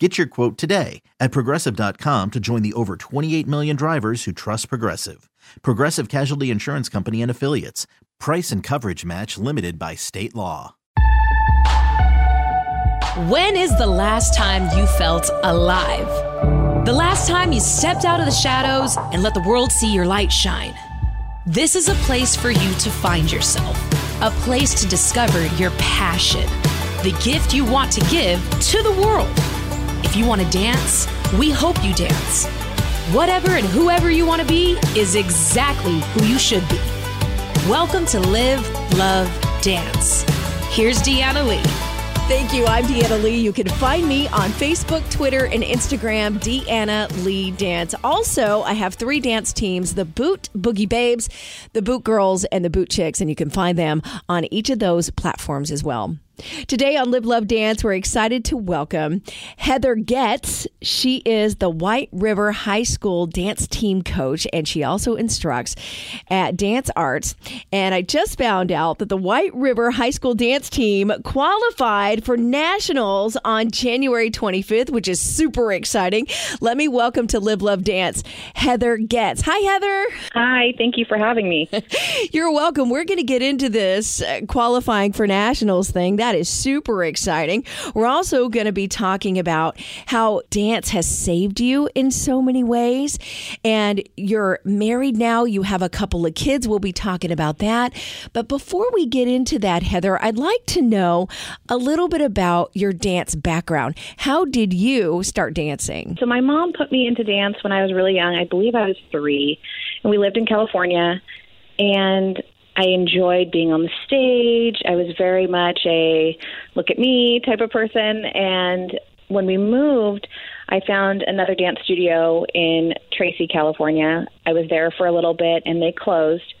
Get your quote today at progressive.com to join the over 28 million drivers who trust Progressive. Progressive Casualty Insurance Company and Affiliates. Price and coverage match limited by state law. When is the last time you felt alive? The last time you stepped out of the shadows and let the world see your light shine? This is a place for you to find yourself, a place to discover your passion, the gift you want to give to the world. You want to dance, we hope you dance. Whatever and whoever you want to be is exactly who you should be. Welcome to Live, Love, Dance. Here's Deanna Lee. Thank you. I'm Deanna Lee. You can find me on Facebook, Twitter, and Instagram, Deanna Lee Dance. Also, I have three dance teams the Boot Boogie Babes, the Boot Girls, and the Boot Chicks, and you can find them on each of those platforms as well. Today on Live Love Dance, we're excited to welcome Heather Goetz. She is the White River High School dance team coach, and she also instructs at Dance Arts. And I just found out that the White River High School dance team qualified for nationals on January 25th, which is super exciting. Let me welcome to Live Love Dance Heather Goetz. Hi, Heather. Hi, thank you for having me. You're welcome. We're going to get into this uh, qualifying for nationals thing. That is super exciting. We're also going to be talking about how dance has saved you in so many ways. And you're married now, you have a couple of kids. We'll be talking about that. But before we get into that, Heather, I'd like to know a little bit about your dance background. How did you start dancing? So, my mom put me into dance when I was really young. I believe I was three, and we lived in California. And I enjoyed being on the stage. I was very much a look at me type of person. And when we moved, I found another dance studio in Tracy, California. I was there for a little bit and they closed.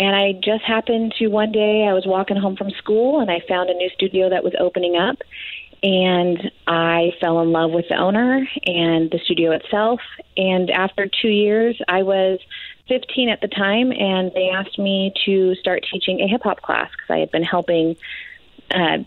And I just happened to one day, I was walking home from school and I found a new studio that was opening up. And I fell in love with the owner and the studio itself. And after two years, I was 15 at the time, and they asked me to start teaching a hip hop class because I had been helping. Uh,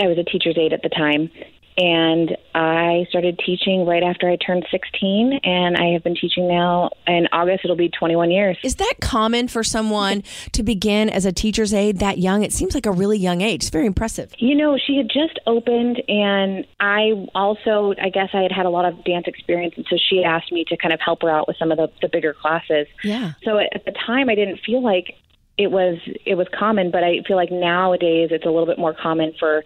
I was a teacher's aide at the time, and I started teaching right after I turned 16, and I have been teaching now. In August, it'll be 21 years. Is that common for someone to begin as a teacher's aide that young? It seems like a really young age. It's very impressive. You know, she had just opened, and I also, I guess, I had had a lot of dance experience, and so she asked me to kind of help her out with some of the, the bigger classes. Yeah. So at the time, I didn't feel like it was it was common, but I feel like nowadays it's a little bit more common for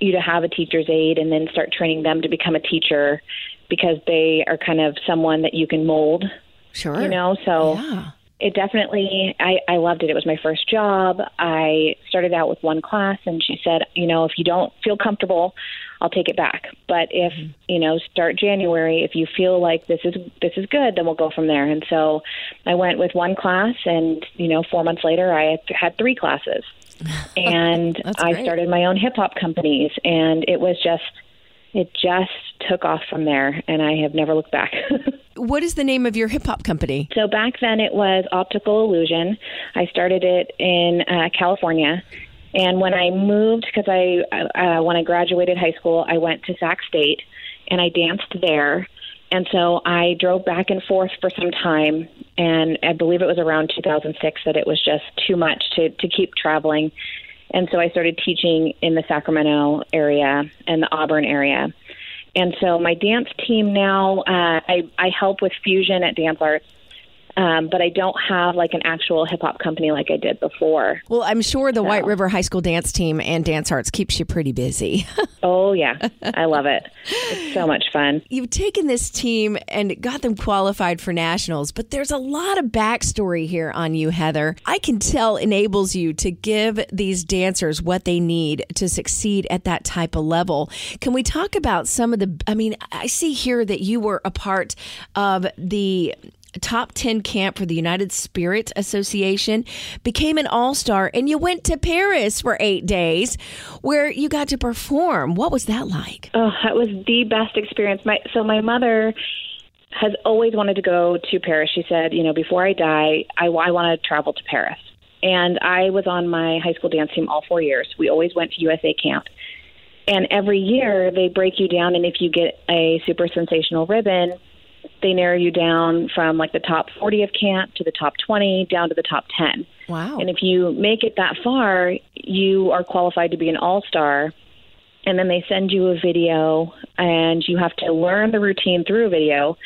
you to have a teacher's aide and then start training them to become a teacher because they are kind of someone that you can mold. Sure. You know, so Yeah. it definitely I, I loved it. It was my first job. I started out with one class and she said, you know, if you don't feel comfortable, I'll take it back. But if, mm-hmm. you know, start January, if you feel like this is this is good, then we'll go from there. And so I went with one class and, you know, 4 months later I had, 3 classes. And I great. started my own hip hop companies and it was just it just took off from there and I have never looked back. What is the name of your hip hop company? So back then it was Optical Illusion. I started it in uh, California. And when I moved, because I uh, when I graduated high school, I went to Sac State and I danced there. And so I drove back and forth for some time, and I believe it was around 2006 that it was just too much to to keep traveling. And so I started teaching in the Sacramento area and the Auburn area. And so my dance team now, uh, I, I help with fusion at Dance Arts, um, but I don't have like an actual hip hop company like I did before. Well, I'm sure the White River High School dance team and Dance Arts keeps you pretty busy. Oh, yeah. I love it. It's so much fun. You've taken this team and got them qualified for nationals, but there's a lot of backstory here on you, Heather. I can tell enables you to give these dancers what they need to succeed at that type of level. Can we talk about some of the? I mean, I see here that you were a part of the top 10 camp for the United Spirit Association, became an all star, and you went to Paris for eight days where you got to perform. What was that like? Oh, that was the best experience. My so my mother has always wanted to go to Paris. She said, you know, before I die, I, I want to travel to Paris. And I was on my high school dance team all four years. We always went to USA camp. And every year they break you down, and if you get a super sensational ribbon, they narrow you down from like the top 40 of camp to the top 20 down to the top 10. Wow. And if you make it that far, you are qualified to be an all star. And then they send you a video, and you have to learn the routine through a video,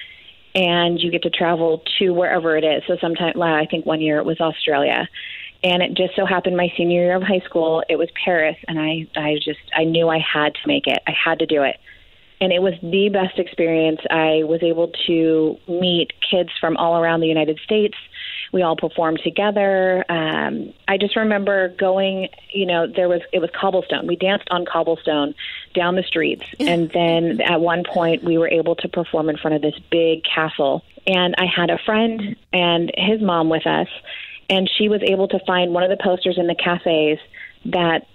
and you get to travel to wherever it is. So, sometime, I think one year it was Australia. And it just so happened my senior year of high school, it was Paris, and I, I just, I knew I had to make it. I had to do it and it was the best experience. I was able to meet kids from all around the United States. We all performed together. Um, I just remember going. You know, there was it was cobblestone. We danced on cobblestone down the streets, and then at one point we were able to perform in front of this big castle. And I had a friend and his mom with us, and she was able to find one of the posters in the cafes that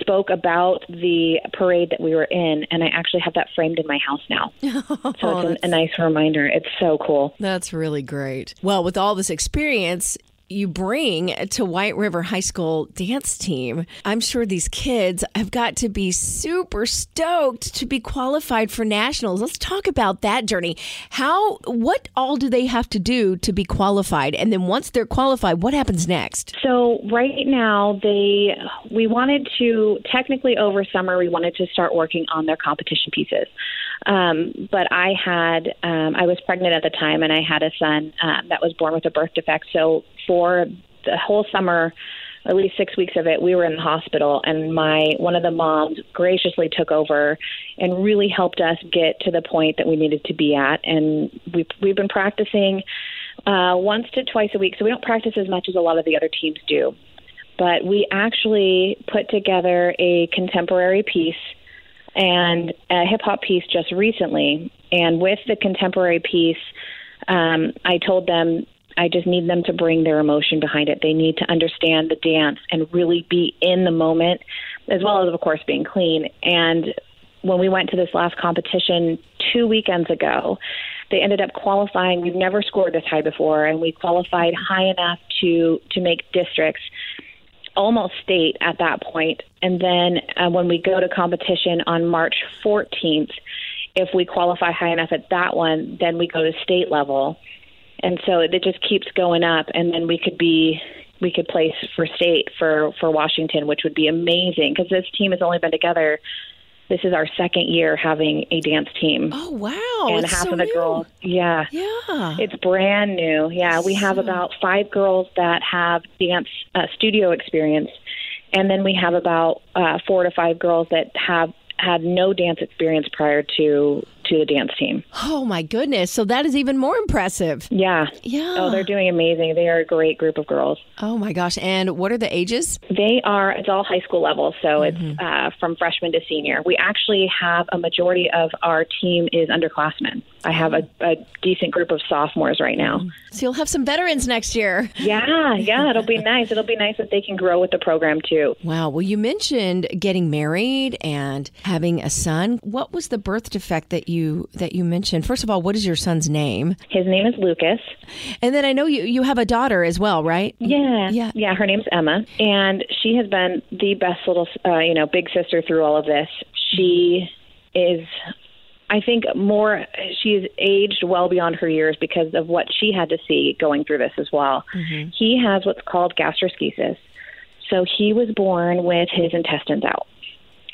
spoke about the parade that we were in, and I actually have that framed in my house now. so it's oh, a, a nice reminder. It's so cool. That's really great. Well, with all this experience, you bring to White River High School dance team. I'm sure these kids have got to be super stoked to be qualified for nationals. Let's talk about that journey. How what all do they have to do to be qualified? And then once they're qualified, what happens next? So right now they we wanted to technically over summer we wanted to start working on their competition pieces. Um, but I had um, I was pregnant at the time and I had a son um, that was born with a birth defect. So for the whole summer, at least six weeks of it, we were in the hospital, and my one of the moms graciously took over and really helped us get to the point that we needed to be at. And we we've been practicing uh, once to twice a week, so we don't practice as much as a lot of the other teams do. But we actually put together a contemporary piece and a hip hop piece just recently. And with the contemporary piece, um, I told them I just need them to bring their emotion behind it. They need to understand the dance and really be in the moment, as well as, of course, being clean. And when we went to this last competition two weekends ago, they ended up qualifying. We've never scored this high before, and we qualified high enough to to make districts, almost state at that point. And then uh, when we go to competition on March 14th, if we qualify high enough at that one, then we go to state level and so it just keeps going up and then we could be we could place for state for for Washington which would be amazing because this team has only been together this is our second year having a dance team. Oh wow! And it's half so of the new. girls, yeah, Yeah. it's brand new. Yeah, we have about five girls that have dance uh, studio experience, and then we have about uh, four to five girls that have had no dance experience prior to to the dance team. Oh my goodness! So that is even more impressive. Yeah. Yeah. Oh, they're doing amazing. They are a great group of girls. Oh my gosh! And what are the ages? They are, it's all high school level, so Mm-hmm. it's uh, from freshman to senior. We actually have a majority of our team is underclassmen. I have a, a decent group of sophomores right now. So you'll have some veterans next year. Yeah, yeah, it'll be nice. It'll be nice that they can grow with the program too. Wow. Well, you mentioned getting married and having a son. What was the birth defect that you that you mentioned? First of all, what is your son's name? His name is Lucas. And then I know you you have a daughter as well, right? Yeah, Yeah. yeah. Her name's Emma, and she has been the best little, uh, you know, big sister through all of this. She is, I think, more. She's aged well beyond her years because of what she had to see going through this as well. He has what's called gastroschisis, so he was born with his intestines out.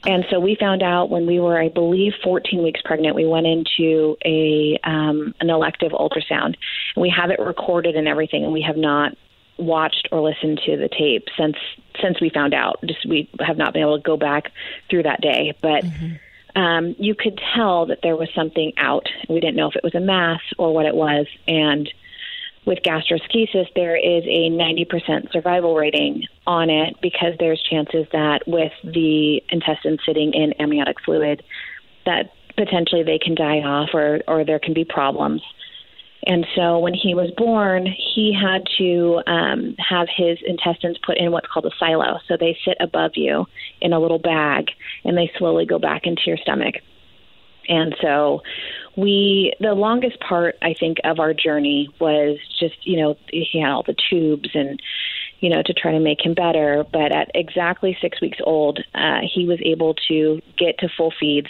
And so we found out when we were, I believe, 14 weeks pregnant. We went into a um, an elective ultrasound, and we have it recorded and everything, and we have not watched or listened to the tape since since we found out. Just we have not been able to go back through that day, but. Um, you could tell that there was something out. We didn't know if it was a mass or what it was. And with gastroschisis, there is a 90% survival rating on it because there's chances that with the intestine sitting in amniotic fluid, that potentially they can die off or, or there can be problems. And so when he was born, he had to um, have his intestines put in what's called a silo. So they sit above you in a little bag and they slowly go back into your stomach. And so we, the longest part, I think, of our journey was just, you know, he had all the tubes and, you know, to try to make him better. But at exactly six weeks old, uh, he was able to get to full feeds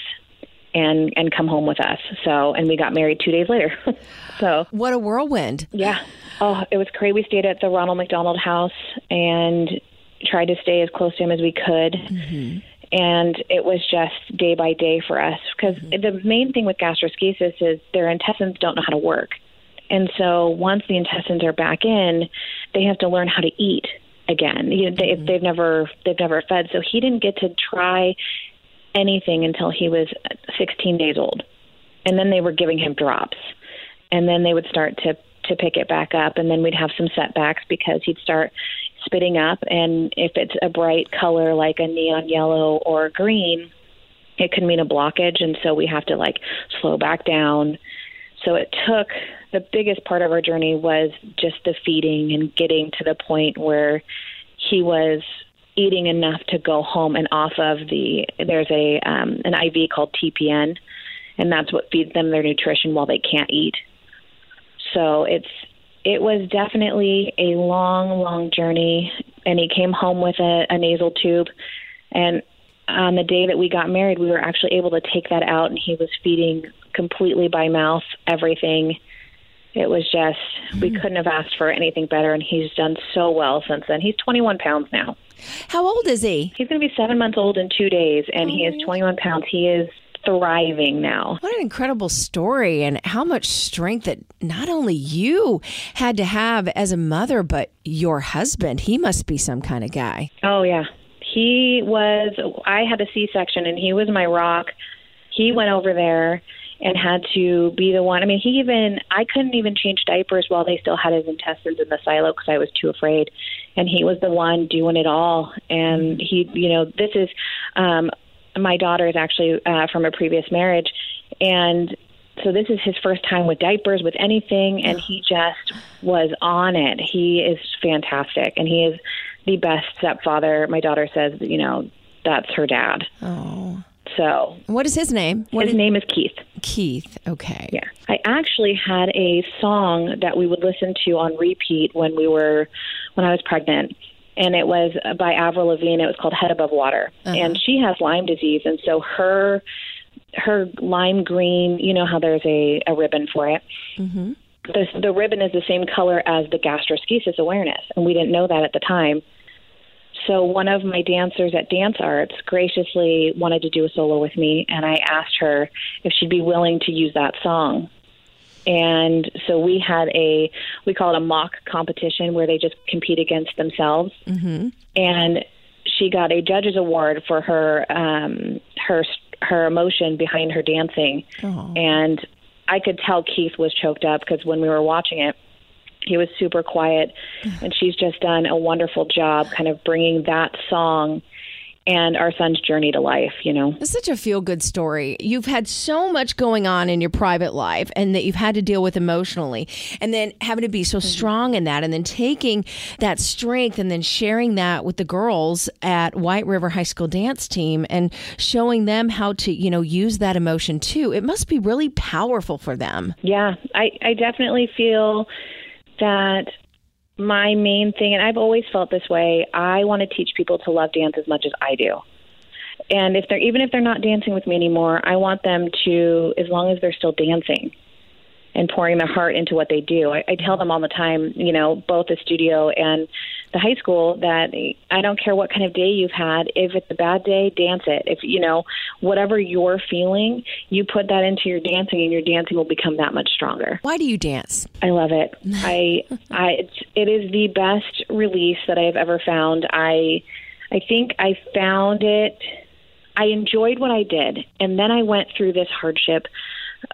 and and come home with us. So, and we got married two days later. so, what a whirlwind! Yeah. Oh, it was crazy. We stayed at the Ronald McDonald House and tried to stay as close to him as we could. Mm-hmm. And it was just day by day for us because mm-hmm. the main thing with gastroschisis is their intestines don't know how to work. And so once the intestines are back in, they have to learn how to eat again. You know, they, mm-hmm. They've never they've never fed, so he didn't get to try anything until he was 16 days old. And then they were giving him drops. And then they would start to to pick it back up and then we'd have some setbacks because he'd start spitting up and if it's a bright color like a neon yellow or green, it could mean a blockage and so we have to like slow back down. So it took the biggest part of our journey was just the feeding and getting to the point where he was eating enough to go home and off of the there's a um, an IV called TPN, and that's what feeds them their nutrition while they can't eat. So it's it was definitely a long, long journey, and he came home with a, a nasal tube, and on the day that we got married, we were actually able to take that out, and he was feeding completely by mouth everything. It was just we mm-hmm. couldn't have asked for anything better, and he's done so well since then. He's 21 pounds now. How old is he? He's going to be seven months old in two days, and oh. he is 21 pounds. He is thriving now. What an incredible story, and how much strength that not only you had to have as a mother, but your husband. He must be some kind of guy. Oh, yeah. He was, I had a C section, and he was my rock. He went over there and had to be the one. I mean, he even I couldn't even change diapers while they still had his intestines in the silo because I was too afraid, and he was the one doing it all. And he, you know, this is um, my daughter is actually uh, from a previous marriage, and so this is his first time with diapers with anything, and he just was on it. He is fantastic, and he is the best stepfather. My daughter says, you know, that's her dad. Oh. So, what is his name? What his name is Keith. Keith. Okay. Yeah. I actually had a song that we would listen to on repeat when we were when I was pregnant. And it was by Avril Lavigne. It was called Head Above Water. Uh-huh. And she has Lyme disease and so her her lime green, you know how there's a, a ribbon for it. Mm-hmm. The, the ribbon is the same color as the gastroschisis awareness, and we didn't know that at the time. So one of my dancers at Dance Arts graciously wanted to do a solo with me, and I asked her if she'd be willing to use that song. And so we had a we call it a mock competition where they just compete against themselves. Mm-hmm. And she got a judge's award for her um, her her emotion behind her dancing. Oh. And I could tell Keith was choked up because when we were watching it, he was super quiet and she's just done a wonderful job kind of bringing that song and our son's journey to life, you know. It's such a feel good story. You've had so much going on in your private life and that you've had to deal with emotionally, and then having to be so mm-hmm. strong in that, and then taking that strength and then sharing that with the girls at White River High School dance team and showing them how to, you know, use that emotion too. It must be really powerful for them. Yeah, I, I definitely feel that my main thing, and I've always felt this way, I want to teach people to love dance as much as I do. And if they're even if they're not dancing with me anymore, I want them to, as long as they're still dancing, and pouring their heart into what they do. I, I tell them all the time, you know, both the studio and the high school that I don't care what kind of day you've had. If it's a bad day, dance it. If you know whatever you're feeling, you put that into your dancing, and your dancing will become that much stronger. Why do you dance? I love it. I, I, it's, it is the best release that I have ever found. I, I think I found it. I enjoyed what I did, and then I went through this hardship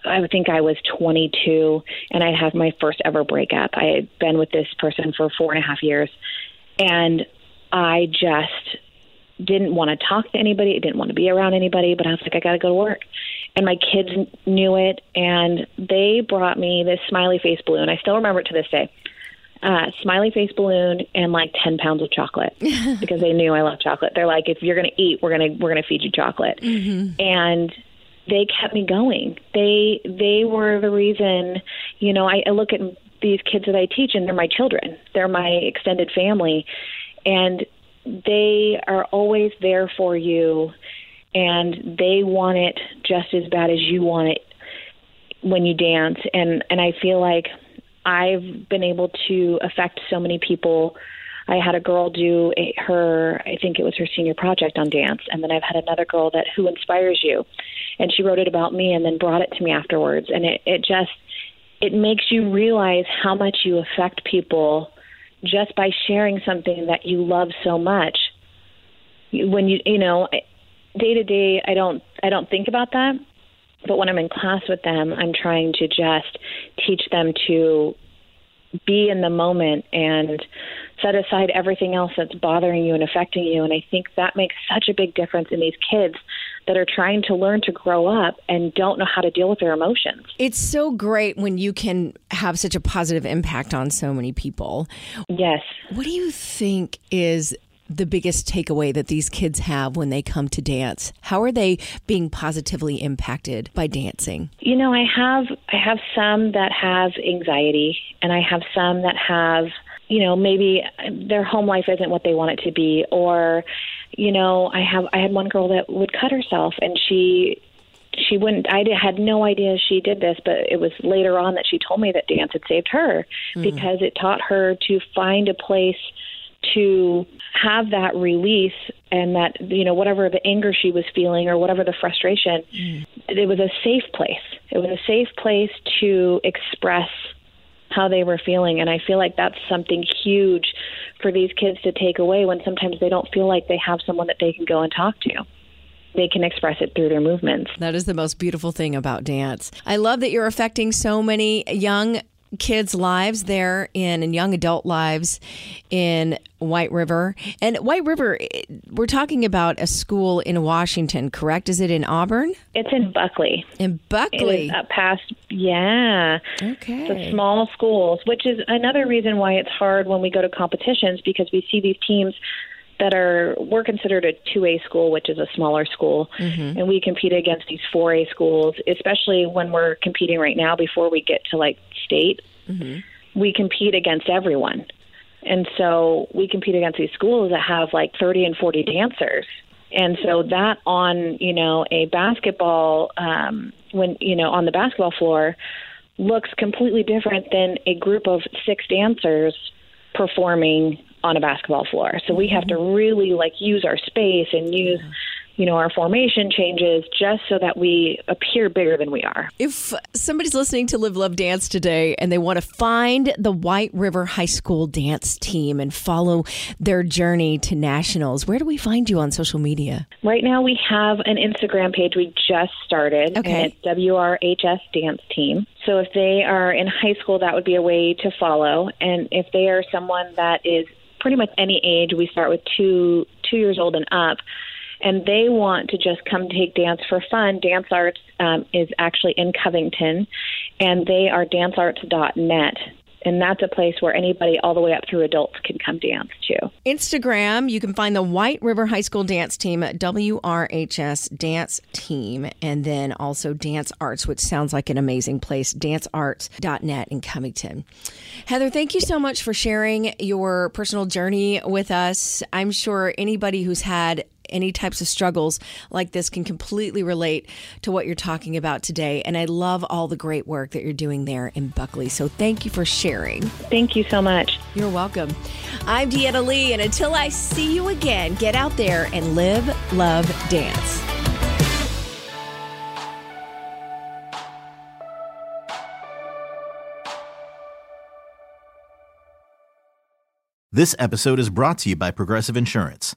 I think I was 22 and I had my first ever breakup. I had been with this person for four and a half years and I just didn't want to talk to anybody. I didn't want to be around anybody, but I was like, I got to go to work. and my kids knew it, and they brought me this smiley face balloon. I still remember it to this day. Uh, smiley face balloon and like ten pounds of chocolate because they knew I love chocolate. They're like, if you're gonna eat, we're gonna we're gonna feed you chocolate, and they kept me going. They they were the reason. You know, I, I look at these kids that I teach, and they're my children. They're my extended family, and they are always there for you, and they want it just as bad as you want it when you dance. And and I feel like I've been able to affect so many people. I had a girl do a, her, I think it was her senior project on dance, and then I've had another girl that who inspires you, and she wrote it about me and then brought it to me afterwards, and it it just it makes you realize how much you affect people just by sharing something that you love so much. When you you know day to day, I don't I don't think about that, but when I'm in class with them, I'm trying to just teach them to be in the moment and set aside everything else that's bothering you and affecting you. And I think that makes such a big difference in these kids that are trying to learn to grow up and don't know how to deal with their emotions. It's so great when you can have such a positive impact on so many people. Yes. What do you think is the biggest takeaway that these kids have when they come to dance? How are they being positively impacted by dancing? You know, I have I have some that have anxiety and I have some that have, you know, maybe their home life isn't what they want it to be or you know, I have I had one girl that would cut herself and she she wouldn't I did, had no idea she did this but it was later on that she told me that dance had saved her hmm. because it taught her to find a place to have that release and that you know whatever the anger she was feeling or whatever the frustration hmm. it was a safe place. It was a safe place to express how they were feeling. And i feel like that's something huge for these kids to take away when sometimes they don't feel like they have someone that they can go and talk to they can express it through their movements That is the most beautiful thing about dance. I love that you're affecting so many young kids' lives there in and young adult lives in White River. And White River, eh, we're talking about a school in Washington, correct? Is it in Auburn? it's in buckley In Buckley. up past yeah Okay. the small schools, which is another reason why it's hard when we go to competitions because we see these teams that are we're considered a 2A school, which is a smaller school, and we compete against these 4A schools, especially when we're competing right now before we get to like state. We compete against everyone. And so we compete against these schools that have like 30 and 40 dancers. And so that on, you know, a basketball, um, when, you know, on the basketball floor looks completely different than a group of six dancers performing on a basketball floor. So we have to really like use our space and use, you know, our formation changes just so that we appear bigger than we are. If somebody's listening to Live Love Dance today and they want to find the White River High School dance team and follow their journey to nationals, where do we find you on social media? Right now, we have an Instagram page we just started, Okay. and it's WRHS Dance Team. So if they are in high school, that would be a way to follow. And if they are someone that is pretty much any age, we start with two two years old and up, and they want to just come take dance for fun. Dance Arts um, is actually in Covington, and they are dancearts.net. And that's a place where anybody all the way up through adults can come dance too. Instagram, you can find the White River High School Dance Team at WRHS Dance Team, and then also Dance Arts, which sounds like an amazing place, dancearts.net in Covington. Heather, thank you so much for sharing your personal journey with us. I'm sure anybody who's had any types of struggles like this can completely relate to what you're talking about today. And I love all the great work that you're doing there in Buckley. So thank you for sharing. Thank you so much. You're welcome. I'm Deanna Lee, and until I see you again, get out there and live, love, dance. This episode is brought to you by Progressive Insurance.